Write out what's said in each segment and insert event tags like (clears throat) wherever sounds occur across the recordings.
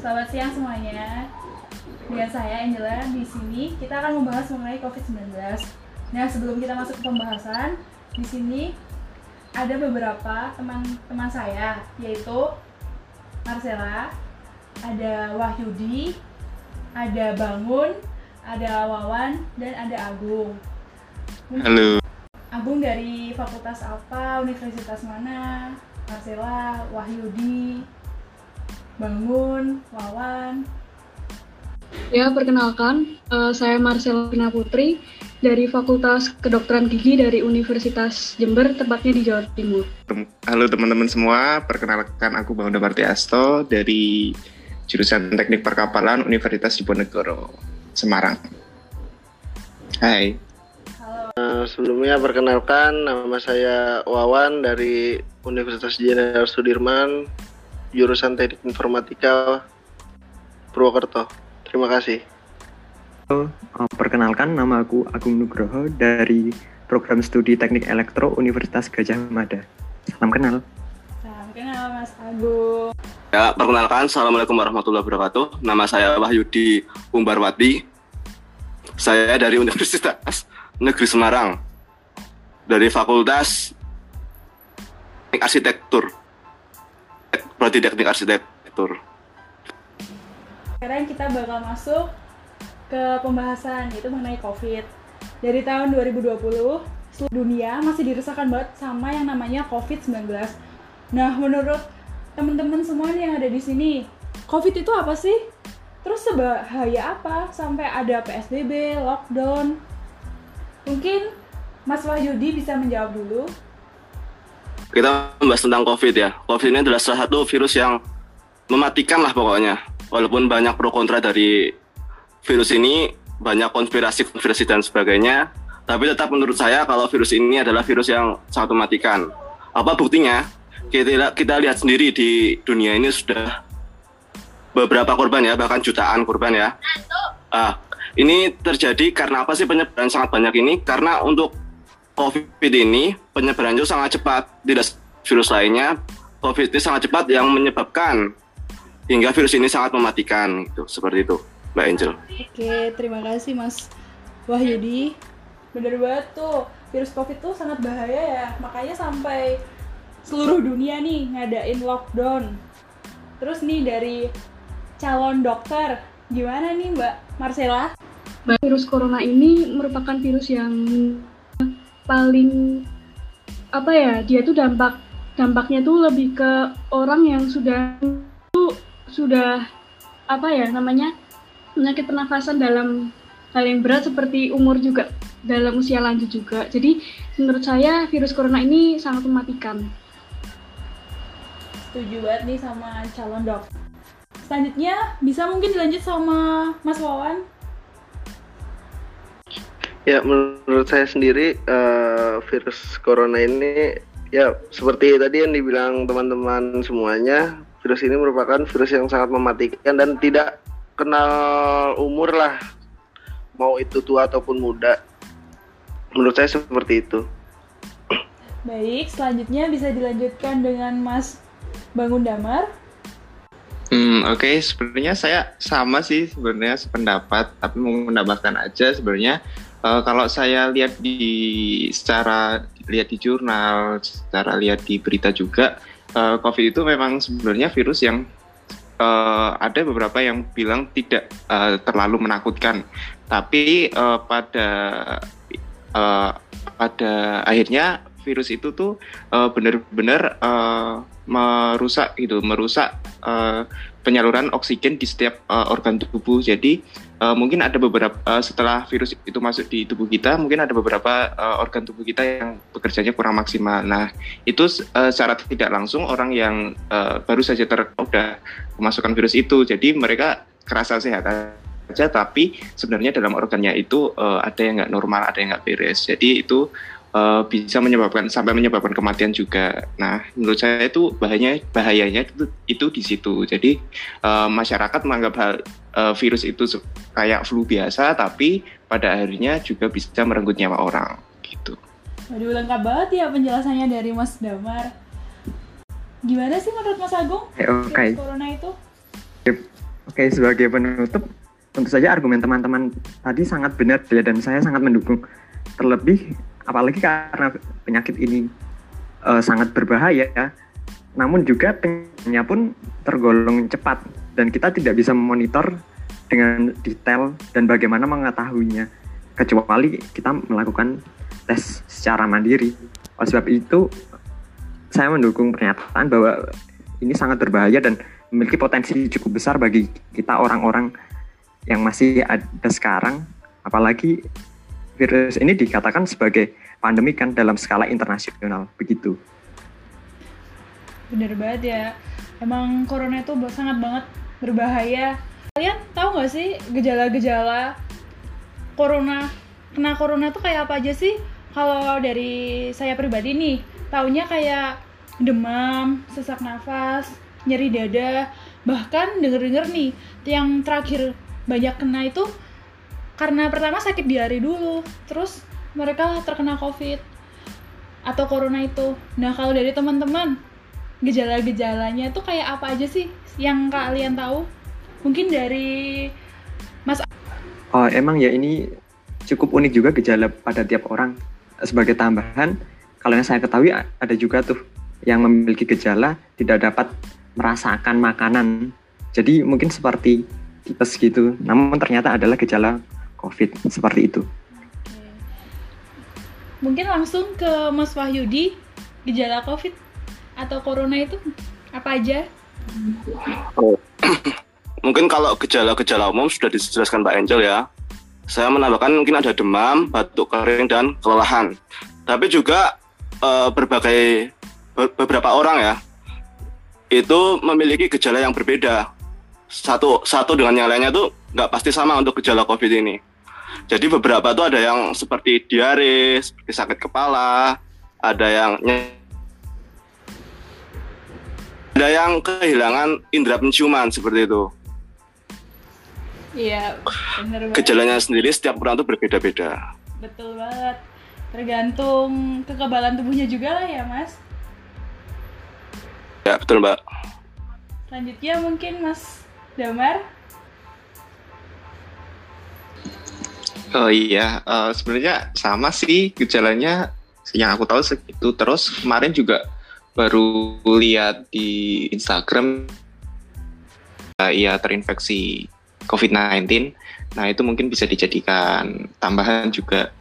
Selamat siang semuanya. Dengan saya Angela di sini kita akan membahas mengenai COVID-19. Nah, sebelum kita masuk ke pembahasan, di sini ada beberapa teman-teman saya yaitu Marcella, ada Wahyudi, ada Bangun, ada Wawan dan ada Agung. Halo. Agung dari fakultas apa, universitas mana? Marcella, Wahyudi, Bangun, Wawan. Ya, perkenalkan, uh, saya Marcella Pina Putri dari Fakultas Kedokteran Gigi dari Universitas Jember, tepatnya di Jawa Timur. Halo teman-teman semua, perkenalkan aku Bang Damarti Asto dari jurusan Teknik Perkapalan Universitas Diponegoro, Semarang. Hai. Halo. Uh, sebelumnya perkenalkan nama saya Wawan dari Universitas Jenderal Sudirman, jurusan Teknik Informatika Purwokerto. Terima kasih. Halo, uh, perkenalkan nama aku Agung Nugroho dari Program Studi Teknik Elektro Universitas Gajah Mada. Salam kenal. Salam kenal Mas Agung. Ya, perkenalkan, Assalamualaikum warahmatullahi wabarakatuh. Nama saya Wahyudi Umbarwati. Saya dari Universitas Negeri Semarang. Dari Fakultas Teknik Arsitektur. Berarti Teknik Arsitektur. Sekarang kita bakal masuk ke pembahasan yaitu mengenai COVID. Dari tahun 2020, seluruh dunia masih diresahkan banget sama yang namanya COVID-19. Nah, menurut teman-teman semua yang ada di sini, COVID itu apa sih? Terus sebahaya apa sampai ada PSBB, lockdown? Mungkin Mas Wahyudi bisa menjawab dulu. Kita membahas tentang COVID ya. COVID ini adalah salah satu virus yang mematikan lah pokoknya walaupun banyak pro kontra dari virus ini, banyak konspirasi-konspirasi dan sebagainya, tapi tetap menurut saya kalau virus ini adalah virus yang sangat mematikan. Apa buktinya? Kita, kita lihat sendiri di dunia ini sudah beberapa korban ya, bahkan jutaan korban ya. Ah, ini terjadi karena apa sih penyebaran sangat banyak ini? Karena untuk COVID ini penyebaran itu sangat cepat, tidak virus lainnya. COVID ini sangat cepat yang menyebabkan hingga virus ini sangat mematikan gitu seperti itu Mbak Angel. Oke, terima kasih Mas Wahyudi. Bener banget tuh, virus Covid tuh sangat bahaya ya. Makanya sampai seluruh dunia nih ngadain lockdown. Terus nih dari calon dokter, gimana nih Mbak Marcella? Virus corona ini merupakan virus yang paling apa ya? Dia tuh dampak dampaknya tuh lebih ke orang yang sudah sudah apa ya namanya penyakit pernafasan dalam hal yang berat seperti umur juga dalam usia lanjut juga. Jadi menurut saya virus corona ini sangat mematikan. Setuju banget nih sama calon dok. Selanjutnya bisa mungkin dilanjut sama Mas Wawan. Ya menurut saya sendiri uh, virus corona ini ya seperti tadi yang dibilang teman-teman semuanya virus ini merupakan virus yang sangat mematikan dan tidak kenal umur lah mau itu tua ataupun muda menurut saya seperti itu baik selanjutnya bisa dilanjutkan dengan Mas Bangun Damar Hmm, oke, okay. sebenarnya saya sama sih sebenarnya sependapat, tapi mau menambahkan aja sebenarnya uh, kalau saya lihat di secara lihat di jurnal, secara lihat di berita juga uh, COVID itu memang sebenarnya virus yang uh, ada beberapa yang bilang tidak uh, terlalu menakutkan, tapi uh, pada uh, pada akhirnya virus itu tuh uh, benar-benar uh, merusak gitu, merusak uh, penyaluran oksigen di setiap uh, organ tubuh. Jadi uh, mungkin ada beberapa uh, setelah virus itu masuk di tubuh kita mungkin ada beberapa uh, organ tubuh kita yang bekerjanya kurang maksimal. Nah itu uh, secara tidak langsung orang yang uh, baru saja ter udah kemasukan virus itu. Jadi mereka kerasa sehat aja tapi sebenarnya dalam organnya itu uh, ada yang nggak normal ada yang nggak beres. Jadi itu uh, bisa menyebabkan sampai menyebabkan kematian juga. Nah, menurut saya itu bahayanya bahayanya itu itu di situ. Jadi uh, masyarakat menganggap hal uh, virus itu kayak flu biasa, tapi pada akhirnya juga bisa merenggut nyawa orang gitu. Waduh, lengkap banget ya penjelasannya dari Mas Damar. Gimana sih menurut Mas Agung? Oke. Okay. Corona itu? Oke, sebagai penutup, tentu saja argumen teman-teman tadi sangat benar ya dan saya sangat mendukung. Terlebih apalagi karena penyakit ini uh, sangat berbahaya ya. Namun juga penyakitnya pun tergolong cepat dan kita tidak bisa memonitor dengan detail dan bagaimana mengetahuinya kecuali kita melakukan tes secara mandiri. Oleh sebab itu saya mendukung pernyataan bahwa ini sangat berbahaya dan memiliki potensi cukup besar bagi kita orang-orang yang masih ada sekarang apalagi virus ini dikatakan sebagai pandemi kan dalam skala internasional begitu. Bener banget ya. Emang corona itu sangat banget berbahaya. Kalian tahu nggak sih gejala-gejala corona? Kena corona tuh kayak apa aja sih? Kalau dari saya pribadi nih, taunya kayak demam, sesak nafas, nyeri dada, bahkan denger-denger nih yang terakhir banyak kena itu karena pertama sakit diare dulu, terus mereka terkena covid atau corona itu. Nah kalau dari teman-teman gejala-gejalanya tuh kayak apa aja sih yang kalian tahu? Mungkin dari mas oh emang ya ini cukup unik juga gejala pada tiap orang. Sebagai tambahan kalau yang saya ketahui ada juga tuh yang memiliki gejala tidak dapat merasakan makanan. Jadi mungkin seperti tipes gitu. Namun ternyata adalah gejala covid seperti itu mungkin langsung ke Mas Wahyudi gejala COVID atau corona itu apa aja? Oh. (clears throat) mungkin kalau gejala-gejala umum sudah dijelaskan Mbak Angel ya. Saya menambahkan mungkin ada demam, batuk kering dan kelelahan. Tapi juga e, berbagai be, beberapa orang ya itu memiliki gejala yang berbeda. Satu satu dengan yang lainnya tuh nggak pasti sama untuk gejala COVID ini. Jadi beberapa tuh ada yang seperti diare, seperti sakit kepala, ada yang ada yang kehilangan indera penciuman seperti itu. Iya, benar banget. Gejalanya sendiri setiap orang tuh berbeda-beda. Betul banget. Tergantung kekebalan tubuhnya juga lah ya, Mas. Ya, betul, Mbak. Selanjutnya mungkin Mas Damar Oh iya, uh, sebenarnya sama sih gejalanya yang aku tahu segitu. Terus kemarin juga baru lihat di Instagram uh, ia terinfeksi COVID-19. Nah itu mungkin bisa dijadikan tambahan juga.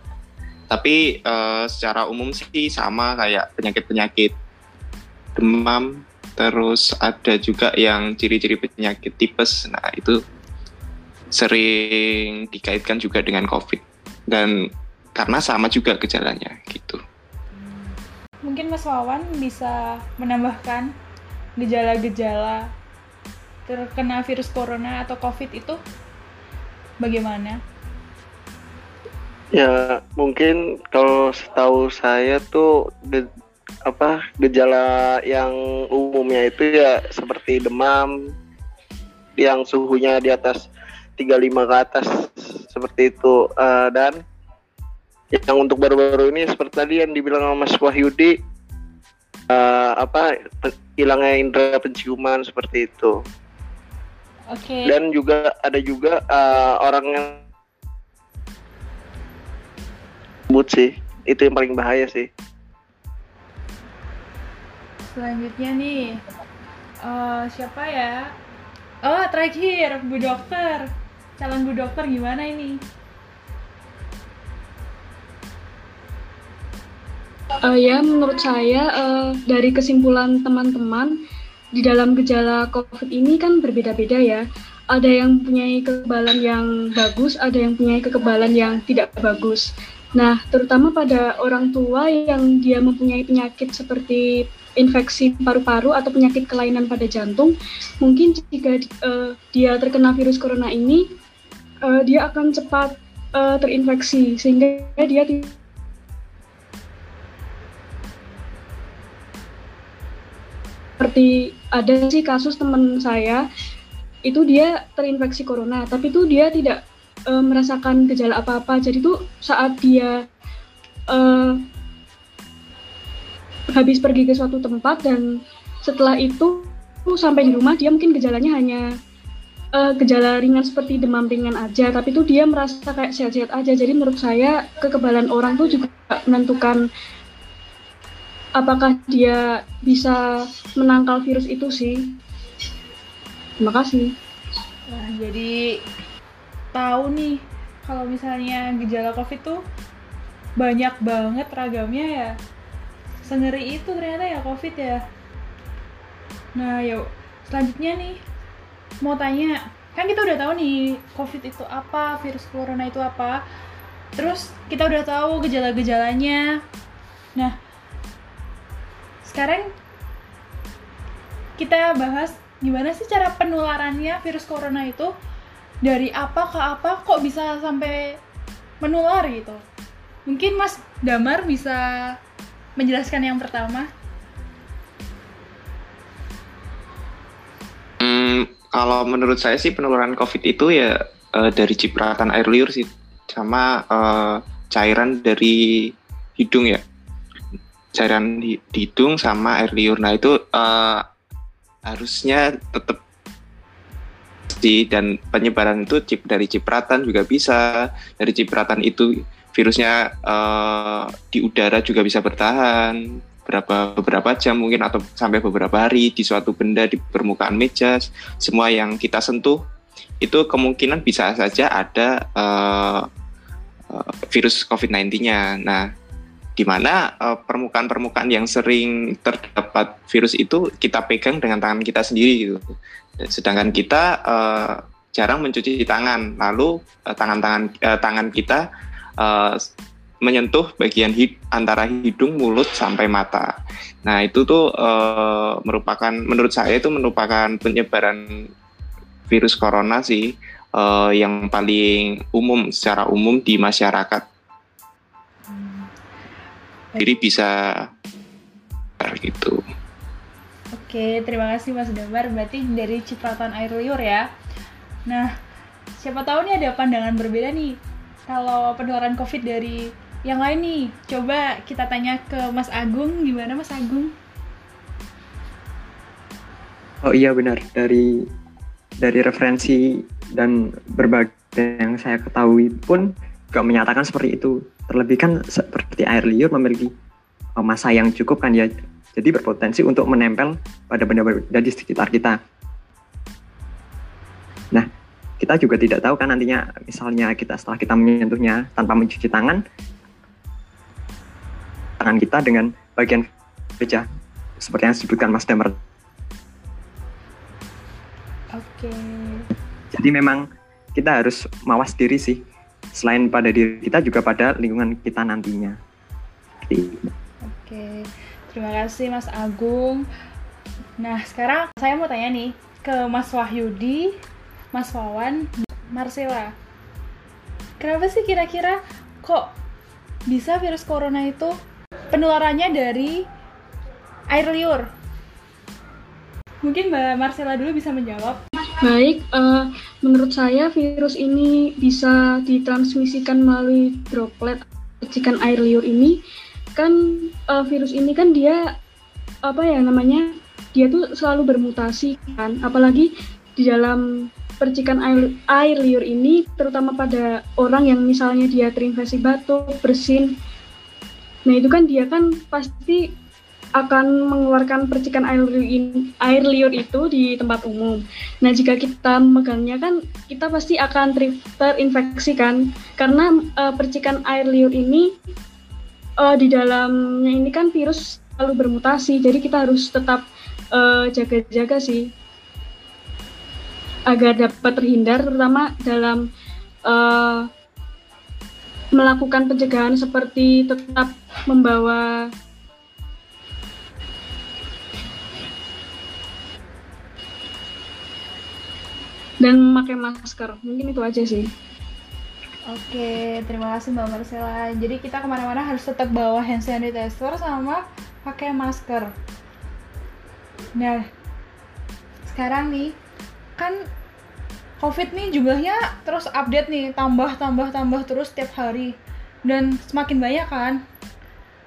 Tapi uh, secara umum sih sama kayak penyakit-penyakit demam. Terus ada juga yang ciri-ciri penyakit tipes. Nah itu sering dikaitkan juga dengan COVID dan karena sama juga gejalanya gitu. Mungkin Mas Wawan bisa menambahkan gejala-gejala terkena virus corona atau COVID itu bagaimana? Ya mungkin kalau setahu saya tuh apa gejala yang umumnya itu ya seperti demam yang suhunya di atas 35 ke atas seperti itu uh, dan yang untuk baru-baru ini seperti tadi yang dibilang sama Mas Wahyudi uh, apa hilangnya indera penciuman seperti itu. Oke. Okay. Dan juga ada juga uh, orang yang sebut sih itu yang paling bahaya sih. Selanjutnya nih uh, siapa ya? Oh terakhir Bu Dokter calon bu dokter gimana ini? Uh, ya, menurut saya uh, dari kesimpulan teman-teman di dalam gejala COVID ini kan berbeda-beda ya. Ada yang punya kekebalan yang bagus, ada yang punya kekebalan yang tidak bagus. Nah, terutama pada orang tua yang dia mempunyai penyakit seperti infeksi paru-paru atau penyakit kelainan pada jantung, mungkin jika uh, dia terkena virus corona ini, uh, dia akan cepat uh, terinfeksi sehingga dia seperti ada sih kasus teman saya itu dia terinfeksi corona tapi itu dia tidak uh, merasakan gejala apa-apa jadi tuh saat dia uh, habis pergi ke suatu tempat dan setelah itu sampai di rumah dia mungkin gejalanya hanya uh, gejala ringan seperti demam ringan aja, tapi itu dia merasa kayak sehat-sehat aja. Jadi menurut saya kekebalan orang tuh juga menentukan apakah dia bisa menangkal virus itu sih. Terima kasih. Wah, jadi tahu nih kalau misalnya gejala COVID tuh banyak banget ragamnya ya. Sengeri itu ternyata ya COVID ya. Nah, yuk selanjutnya nih mau tanya kan kita udah tahu nih covid itu apa virus corona itu apa terus kita udah tahu gejala-gejalanya nah sekarang kita bahas gimana sih cara penularannya virus corona itu dari apa ke apa kok bisa sampai menular gitu mungkin Mas Damar bisa menjelaskan yang pertama Kalau menurut saya sih penularan COVID itu ya uh, dari cipratan air liur sih sama uh, cairan dari hidung ya. Cairan di, di hidung sama air liur. Nah, itu uh, harusnya tetap sih dan penyebaran itu cip dari cipratan juga bisa. Dari cipratan itu virusnya uh, di udara juga bisa bertahan beberapa beberapa jam mungkin atau sampai beberapa hari di suatu benda di permukaan meja semua yang kita sentuh itu kemungkinan bisa saja ada uh, virus COVID-19-nya. Nah, di mana uh, permukaan-permukaan yang sering terdapat virus itu kita pegang dengan tangan kita sendiri gitu. Sedangkan kita uh, jarang mencuci tangan, lalu tangan-tangan uh, tangan kita uh, menyentuh bagian hid antara hidung, mulut sampai mata. Nah itu tuh uh, merupakan menurut saya itu merupakan penyebaran virus corona sih uh, yang paling umum secara umum di masyarakat. Jadi bisa gitu. Oke, terima kasih Mas Damar. Berarti dari cipratan air liur ya. Nah, siapa tahu nih ada pandangan berbeda nih kalau penularan COVID dari yang lain nih coba kita tanya ke Mas Agung gimana Mas Agung oh iya benar dari dari referensi dan berbagai yang saya ketahui pun juga menyatakan seperti itu terlebih kan seperti air liur memiliki eh, masa yang cukup kan ya jadi berpotensi untuk menempel pada benda-benda di sekitar kita nah kita juga tidak tahu kan nantinya misalnya kita setelah kita menyentuhnya tanpa mencuci tangan tangan kita dengan bagian meja seperti yang disebutkan Mas Damer. Oke. Jadi memang kita harus mawas diri sih. Selain pada diri kita juga pada lingkungan kita nantinya. Oke. Terima kasih Mas Agung. Nah, sekarang saya mau tanya nih ke Mas Wahyudi, Mas Wawan, Marcella. Kenapa sih kira-kira kok bisa virus corona itu penularannya dari air liur. Mungkin Mbak Marcella dulu bisa menjawab. Baik, uh, menurut saya virus ini bisa ditransmisikan melalui droplet percikan air liur ini. Kan uh, virus ini kan dia apa ya namanya? Dia tuh selalu bermutasi kan, apalagi di dalam percikan air, air liur ini terutama pada orang yang misalnya dia terinfeksi batuk, bersin, Nah itu kan dia kan pasti akan mengeluarkan percikan air liur, air liur itu di tempat umum. Nah jika kita megangnya kan kita pasti akan ter terinfeksi kan karena uh, percikan air liur ini uh, di dalamnya ini kan virus selalu bermutasi jadi kita harus tetap eh, jaga-jaga uh, sih agar dapat terhindar terutama dalam uh, melakukan pencegahan seperti tetap membawa dan memakai masker. Mungkin itu aja sih. Oke, terima kasih Mbak Marcella. Jadi kita ke mana-mana harus tetap bawa hand sanitizer sama pakai masker. Nah, sekarang nih, kan COVID nih jumlahnya terus update nih, tambah, tambah, tambah terus setiap hari. Dan semakin banyak kan.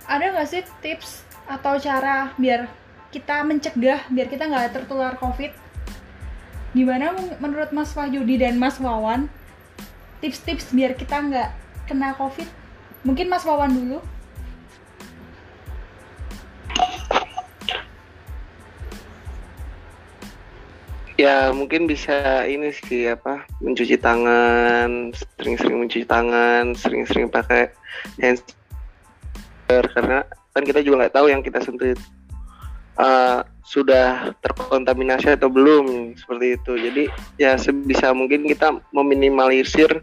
Ada nggak sih tips atau cara biar kita mencegah, biar kita nggak tertular COVID? Gimana men- menurut Mas Wahyudi dan Mas Wawan tips-tips biar kita nggak kena COVID? Mungkin Mas Wawan dulu. Ya mungkin bisa ini sih apa mencuci tangan, sering-sering mencuci tangan, sering-sering pakai hand sanitizer karena kan kita juga nggak tahu yang kita sentuh uh, sudah terkontaminasi atau belum seperti itu. Jadi ya sebisa mungkin kita meminimalisir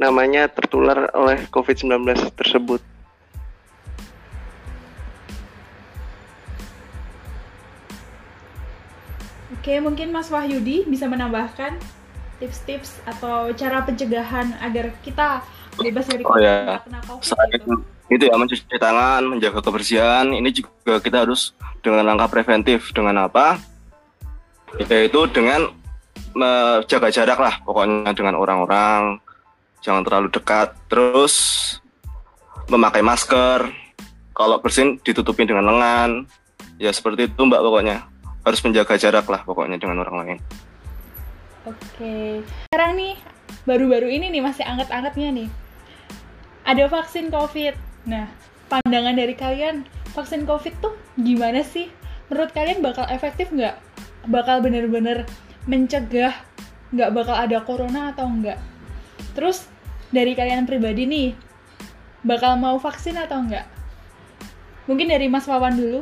namanya tertular oleh COVID-19 tersebut. Oke, mungkin Mas Wahyudi bisa menambahkan tips-tips atau cara pencegahan agar kita bebas dari Oh, ya. kena COVID Selain gitu. Itu ya mencuci tangan, menjaga kebersihan. Ini juga kita harus dengan langkah preventif dengan apa? Yaitu dengan menjaga jarak lah pokoknya dengan orang-orang jangan terlalu dekat terus memakai masker kalau bersin ditutupin dengan lengan ya seperti itu mbak pokoknya harus menjaga jarak lah pokoknya dengan orang lain Oke. Sekarang nih baru-baru ini nih masih anget-angetnya nih. Ada vaksin COVID. Nah, pandangan dari kalian vaksin COVID tuh gimana sih? Menurut kalian bakal efektif nggak? Bakal bener-bener mencegah nggak bakal ada corona atau enggak? Terus dari kalian pribadi nih bakal mau vaksin atau enggak? Mungkin dari Mas Wawan dulu.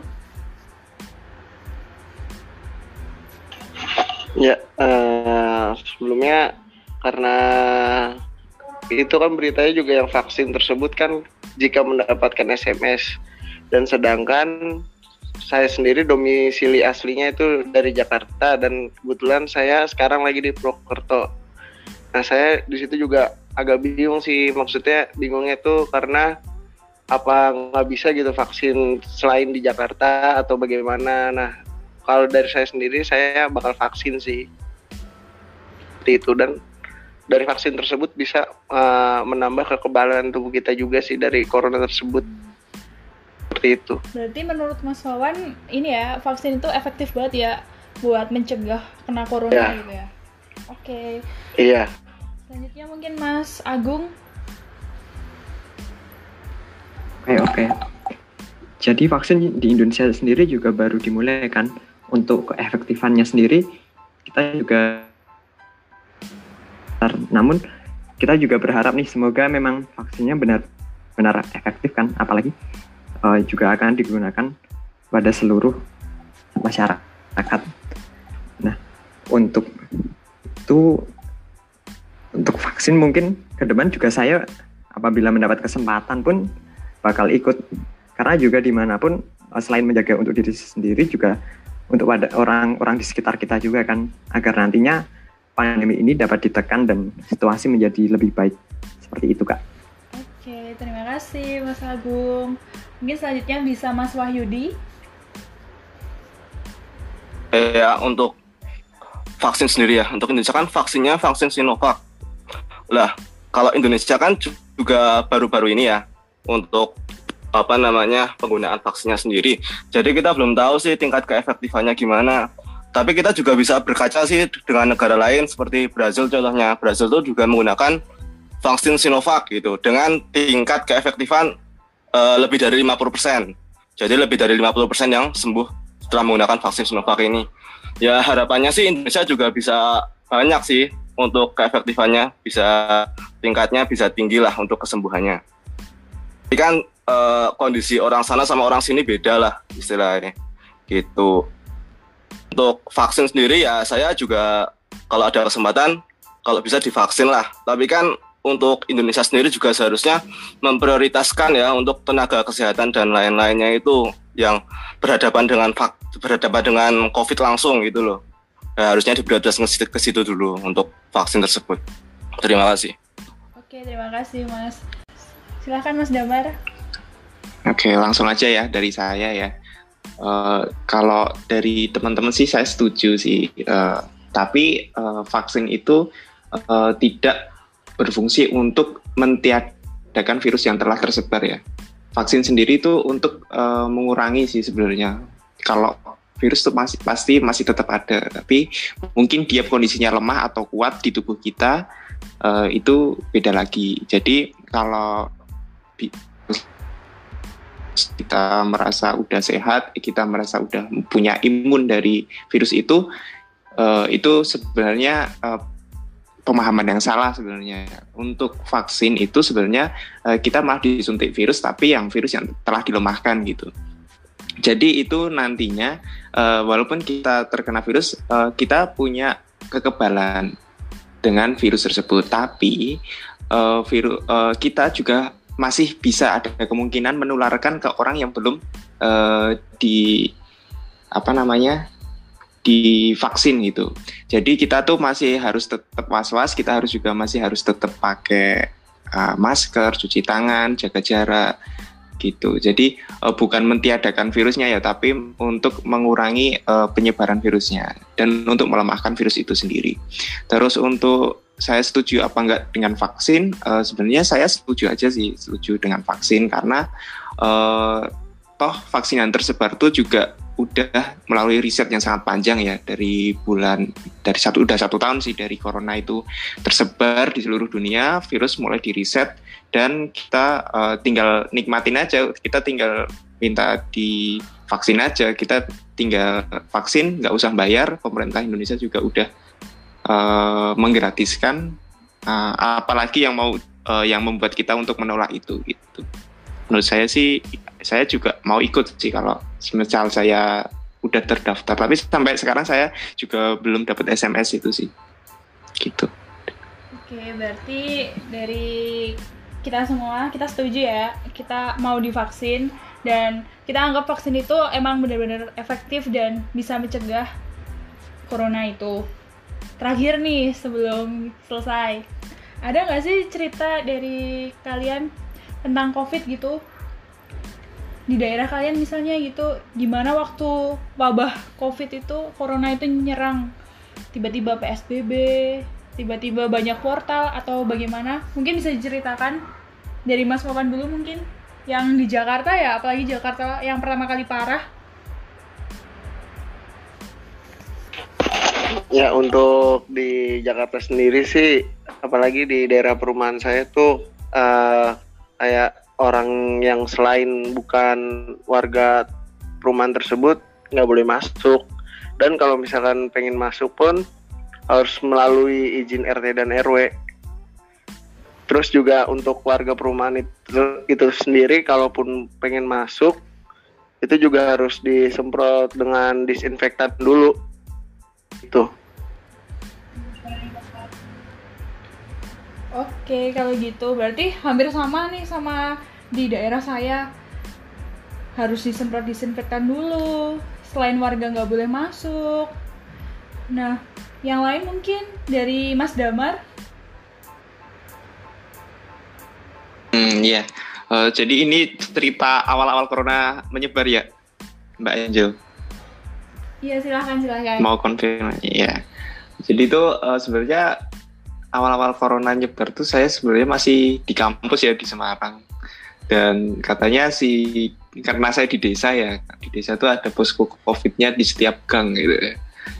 Ya, eh, sebelumnya karena itu kan beritanya juga yang vaksin tersebut kan jika mendapatkan SMS dan sedangkan saya sendiri domisili aslinya itu dari Jakarta dan kebetulan saya sekarang lagi di Purwokerto. Nah saya di situ juga agak bingung sih maksudnya bingungnya itu karena apa nggak bisa gitu vaksin selain di Jakarta atau bagaimana? Nah kalau dari saya sendiri saya bakal vaksin sih itu dan dari vaksin tersebut bisa uh, menambah kekebalan tubuh kita juga sih dari corona tersebut seperti itu Berarti menurut Mas Wawan ini ya vaksin itu efektif banget ya buat mencegah kena corona Ya. gitu ya. Oke, iya selanjutnya mungkin Mas Agung. Oke oke. Jadi vaksin di Indonesia sendiri juga baru dimulai kan. Untuk keefektifannya sendiri kita juga namun kita juga berharap nih semoga memang vaksinnya benar-benar efektif kan apalagi eh, juga akan digunakan pada seluruh masyarakat. Nah, untuk itu untuk vaksin mungkin ke depan juga saya apabila mendapat kesempatan pun bakal ikut karena juga di mana pun eh, selain menjaga untuk diri sendiri juga untuk pada orang-orang di sekitar kita juga kan agar nantinya pandemi ini dapat ditekan dan situasi menjadi lebih baik seperti itu kak. Oke, terima kasih Mas Agung. Mungkin selanjutnya bisa Mas Wahyudi. ya untuk vaksin sendiri ya untuk Indonesia kan vaksinnya vaksin Sinovac lah kalau Indonesia kan ju- juga baru-baru ini ya untuk apa namanya penggunaan vaksinnya sendiri jadi kita belum tahu sih tingkat keefektifannya gimana tapi kita juga bisa berkaca sih dengan negara lain seperti Brazil contohnya Brazil itu juga menggunakan vaksin Sinovac gitu dengan tingkat keefektifan eh, lebih dari 50% jadi lebih dari 50% yang sembuh setelah menggunakan vaksin Sinovac ini. Ya harapannya sih Indonesia juga bisa banyak sih untuk keefektifannya, bisa tingkatnya bisa tinggi lah untuk kesembuhannya. Tapi kan eh, kondisi orang sana sama orang sini beda lah istilahnya gitu. Untuk vaksin sendiri ya saya juga kalau ada kesempatan kalau bisa divaksin lah. Tapi kan untuk Indonesia sendiri juga seharusnya memprioritaskan ya untuk tenaga kesehatan dan lain-lainnya itu yang berhadapan dengan fak- berhadapan dengan COVID langsung gitu loh. Ya, harusnya diprioritaskan ke situ- ke situ dulu untuk vaksin tersebut. Terima kasih. Oke, terima kasih Mas. Silahkan Mas Damar. Oke, langsung aja ya dari saya ya. Eh, kalau dari teman-teman sih saya setuju sih. Eh, tapi eh, vaksin itu eh, tidak berfungsi untuk mentiadakan virus yang telah tersebar ya. Vaksin sendiri itu untuk eh, mengurangi sih sebenarnya. Kalau virus itu masih pasti masih tetap ada tapi mungkin dia kondisinya lemah atau kuat di tubuh kita uh, itu beda lagi jadi kalau kita merasa udah sehat kita merasa udah punya imun dari virus itu uh, itu sebenarnya uh, pemahaman yang salah sebenarnya untuk vaksin itu sebenarnya uh, kita malah disuntik virus tapi yang virus yang telah dilemahkan gitu jadi itu nantinya walaupun kita terkena virus, kita punya kekebalan dengan virus tersebut. Tapi virus kita juga masih bisa ada kemungkinan menularkan ke orang yang belum uh, di apa namanya divaksin gitu. Jadi kita tuh masih harus tetap was-was, kita harus juga masih harus tetap pakai uh, masker, cuci tangan, jaga jarak gitu. Jadi uh, bukan mentiadakan virusnya ya, tapi untuk mengurangi uh, penyebaran virusnya dan untuk melemahkan virus itu sendiri. Terus untuk saya setuju apa enggak dengan vaksin? Uh, sebenarnya saya setuju aja sih, setuju dengan vaksin karena uh, toh vaksin yang tersebar itu juga udah melalui riset yang sangat panjang ya dari bulan dari satu udah satu tahun sih dari corona itu tersebar di seluruh dunia virus mulai di riset dan kita uh, tinggal nikmatin aja kita tinggal minta di vaksin aja kita tinggal vaksin nggak usah bayar pemerintah Indonesia juga udah uh, menggratiskan uh, apalagi yang mau uh, yang membuat kita untuk menolak itu gitu. Menurut saya sih saya juga mau ikut sih kalau semisal saya udah terdaftar. Tapi sampai sekarang saya juga belum dapat SMS itu sih. Gitu. Oke berarti dari kita semua kita setuju ya kita mau divaksin dan kita anggap vaksin itu emang benar-benar efektif dan bisa mencegah corona itu terakhir nih sebelum selesai. Ada nggak sih cerita dari kalian tentang covid gitu? Di daerah kalian misalnya gitu gimana waktu wabah covid itu corona itu nyerang? Tiba-tiba psbb tiba-tiba banyak portal atau bagaimana? Mungkin bisa diceritakan dari mas Papan dulu mungkin. Yang di Jakarta ya apalagi Jakarta yang pertama kali parah ya untuk di Jakarta sendiri sih apalagi di daerah perumahan saya tuh uh, kayak orang yang selain bukan warga perumahan tersebut nggak boleh masuk. Dan kalau misalkan pengen masuk pun harus melalui izin RT dan RW terus juga untuk warga perumahan itu, itu sendiri kalaupun pengen masuk itu juga harus disemprot dengan disinfektan dulu itu Oke, kalau gitu berarti hampir sama nih sama di daerah saya. Harus disemprot disinfektan dulu. Selain warga nggak boleh masuk. Nah, yang lain mungkin dari Mas Damar. Hmm, ya. Uh, jadi ini cerita awal-awal corona menyebar ya, Mbak Angel. Iya, silahkan silahkan. Mau konfirmasi, ya. Jadi itu uh, sebenarnya awal-awal corona nyebar tuh saya sebenarnya masih di kampus ya di Semarang dan katanya si karena saya di desa ya di desa tuh ada posko covidnya di setiap gang gitu ya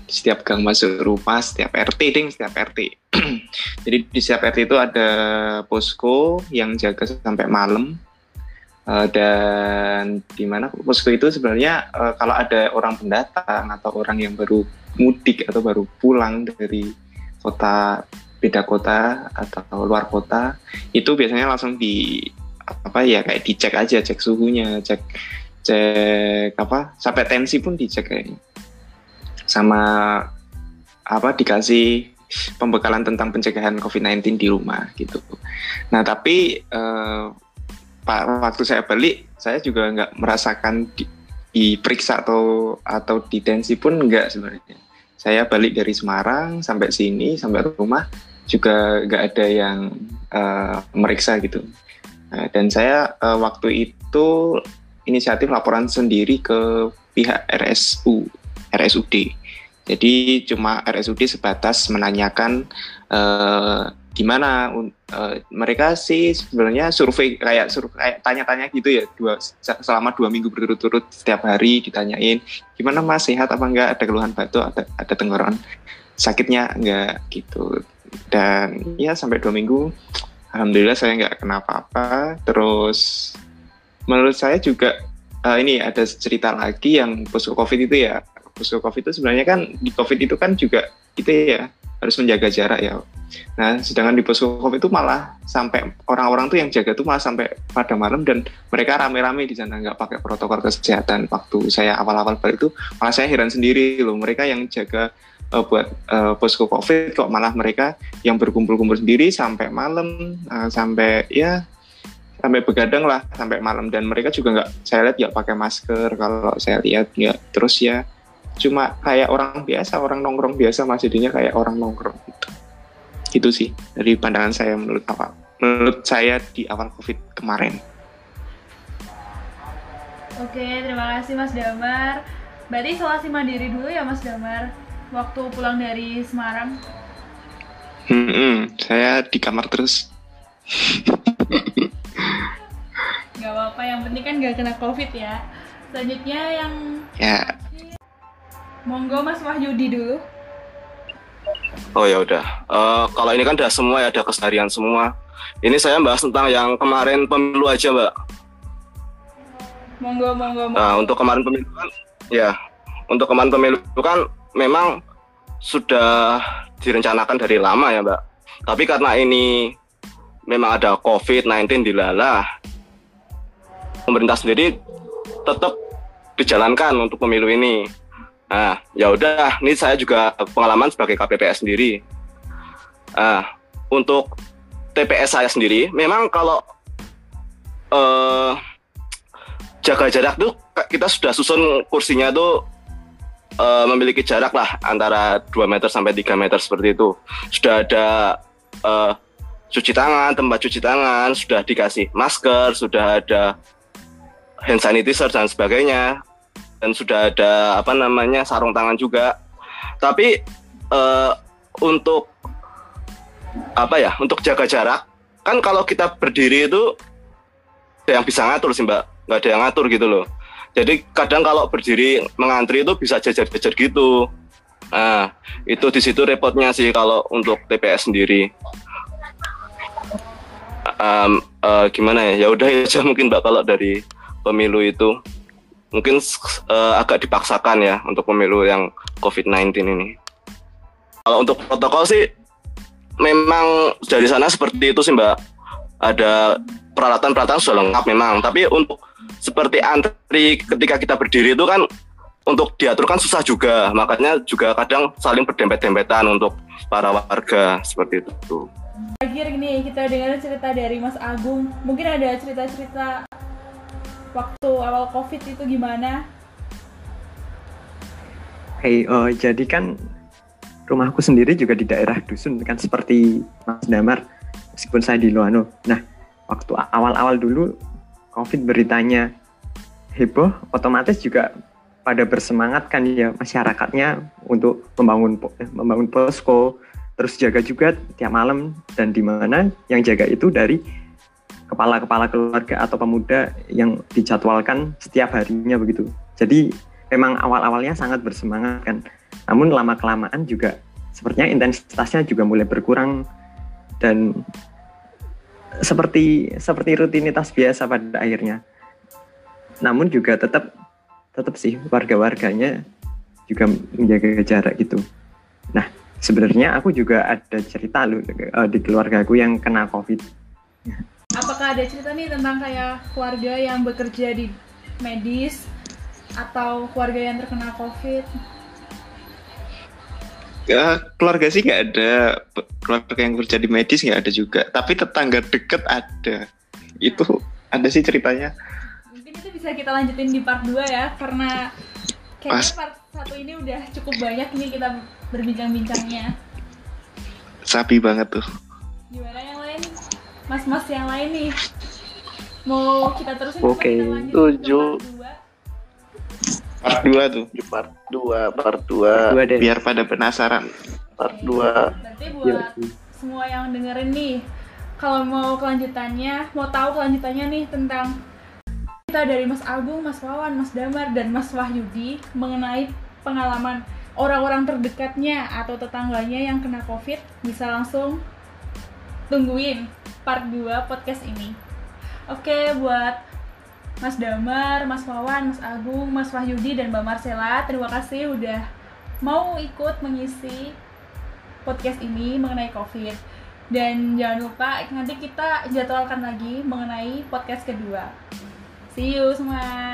di setiap gang masuk rumah setiap RT ding setiap RT (clears throat) jadi di setiap RT itu ada posko yang jaga sampai malam uh, dan di mana posko itu sebenarnya uh, kalau ada orang pendatang atau orang yang baru mudik atau baru pulang dari kota beda kota atau luar kota itu biasanya langsung di apa ya kayak dicek aja cek suhunya cek cek apa sampai tensi pun dicek kayaknya sama apa dikasih pembekalan tentang pencegahan COVID-19 di rumah gitu. Nah tapi eh, pak waktu saya balik saya juga nggak merasakan di, diperiksa atau atau di tensi pun nggak sebenarnya. Saya balik dari Semarang sampai sini sampai rumah juga nggak ada yang uh, meriksa gitu. Nah, dan saya uh, waktu itu inisiatif laporan sendiri ke pihak RSU, RSUD. Jadi cuma RSUD sebatas menanyakan uh, gimana eh, mereka sih sebenarnya survei kayak survei kayak tanya-tanya gitu ya dua se- selama dua minggu berturut-turut setiap hari ditanyain gimana mas? Sehat apa enggak? Ada keluhan batuk? Ada ada tenggorokan sakitnya? Enggak gitu. Dan ya sampai dua minggu alhamdulillah saya nggak kena apa-apa. Terus menurut saya juga eh, ini ada cerita lagi yang post covid itu ya. Post covid itu sebenarnya kan di covid itu kan juga itu ya harus menjaga jarak ya. Nah, sedangkan di posko COVID itu malah sampai orang-orang tuh yang jaga tuh malah sampai pada malam dan mereka rame-rame di sana nggak pakai protokol kesehatan. Waktu saya awal-awal balik itu malah saya heran sendiri loh mereka yang jaga eh, buat eh, posko COVID kok malah mereka yang berkumpul-kumpul sendiri sampai malam eh, sampai ya sampai begadang lah sampai malam. Dan mereka juga nggak saya lihat nggak pakai masker. Kalau saya lihat nggak. Terus ya cuma kayak orang biasa orang nongkrong biasa masih jadinya kayak orang nongkrong gitu itu sih dari pandangan saya menurut apa menurut saya di awal covid kemarin Oke, terima kasih Mas Damar. Berarti isolasi mandiri dulu ya Mas Damar. Waktu pulang dari Semarang. Hmm, saya di kamar terus Gak apa-apa, yang penting kan gak kena covid ya. Selanjutnya yang ya monggo Mas Wahyudi dulu. Oh ya udah. Eh, kalau ini kan udah semua ya, ada keseharian semua. Ini saya bahas tentang yang kemarin pemilu aja, Mbak. Monggo, monggo, monggo. Nah, untuk kemarin pemilu kan, ya, untuk kemarin pemilu kan memang sudah direncanakan dari lama ya, Mbak. Tapi karena ini memang ada COVID-19 dilalah, pemerintah sendiri tetap dijalankan untuk pemilu ini. Nah, ya udah, ini saya juga pengalaman sebagai KPPS sendiri. Nah, untuk TPS saya sendiri, memang kalau eh, jaga jarak tuh kita sudah susun kursinya tuh eh, memiliki jarak lah antara 2 meter sampai 3 meter seperti itu. Sudah ada eh, cuci tangan, tempat cuci tangan, sudah dikasih masker, sudah ada hand sanitizer dan sebagainya dan sudah ada apa namanya sarung tangan juga. Tapi eh, untuk apa ya? Untuk jaga jarak kan kalau kita berdiri itu ada yang bisa ngatur sih mbak, nggak ada yang ngatur gitu loh. Jadi kadang kalau berdiri mengantri itu bisa jajar-jajar gitu. Nah itu di situ repotnya sih kalau untuk TPS sendiri. Em, eh, gimana ya? Ya udah (laughs) aja mungkin mbak kalau dari pemilu itu mungkin eh, agak dipaksakan ya untuk pemilu yang COVID-19 ini. Kalau untuk protokol sih memang dari sana seperti itu sih Mbak. Ada peralatan-peralatan sudah lengkap memang, tapi untuk seperti antri ketika kita berdiri itu kan untuk diatur kan susah juga, makanya juga kadang saling berdempet-dempetan untuk para warga seperti itu. Terakhir nih kita dengar cerita dari Mas Agung. Mungkin ada cerita-cerita waktu awal covid itu gimana? Hei, eh, jadi kan rumahku sendiri juga di daerah dusun kan seperti Mas Damar, meskipun saya di Loano. Nah, waktu awal-awal dulu COVID beritanya heboh, otomatis juga pada bersemangat kan ya masyarakatnya untuk membangun eh, membangun posko, terus jaga juga tiap malam dan di mana yang jaga itu dari kepala-kepala keluarga atau pemuda yang dijadwalkan setiap harinya begitu. Jadi memang awal-awalnya sangat bersemangat kan. Namun lama kelamaan juga sepertinya intensitasnya juga mulai berkurang dan seperti seperti rutinitas biasa pada akhirnya. Namun juga tetap tetap sih warga-warganya juga menjaga jarak gitu. Nah, sebenarnya aku juga ada cerita loh eh, di keluargaku yang kena Covid. Apakah ada cerita nih tentang kayak keluarga yang bekerja di medis atau keluarga yang terkena covid? Ya, keluarga sih nggak ada keluarga yang kerja di medis nggak ada juga tapi tetangga deket ada itu ada sih ceritanya Mungkin itu bisa kita lanjutin di part 2 ya karena kayaknya part satu ini udah cukup banyak nih kita berbincang-bincangnya. sapi banget tuh Gimana yang? Mas-mas yang lain nih. Mau kita terusin Oke, ke setuju. part dua? part dua tuh di part 2 part 2 Dua deh. biar pada penasaran part 2 Berarti buat semua yang dengerin nih kalau mau kelanjutannya mau tahu kelanjutannya nih tentang kita dari Mas Agung, Mas Wawan, Mas Damar, dan Mas Wahyudi mengenai pengalaman orang-orang terdekatnya atau tetangganya yang kena COVID bisa langsung tungguin part 2 podcast ini. Oke, buat Mas Damar, Mas Wawan, Mas Agung, Mas Wahyudi, dan Mbak Marcella, terima kasih udah mau ikut mengisi podcast ini mengenai COVID. Dan jangan lupa nanti kita jadwalkan lagi mengenai podcast kedua. See you semua.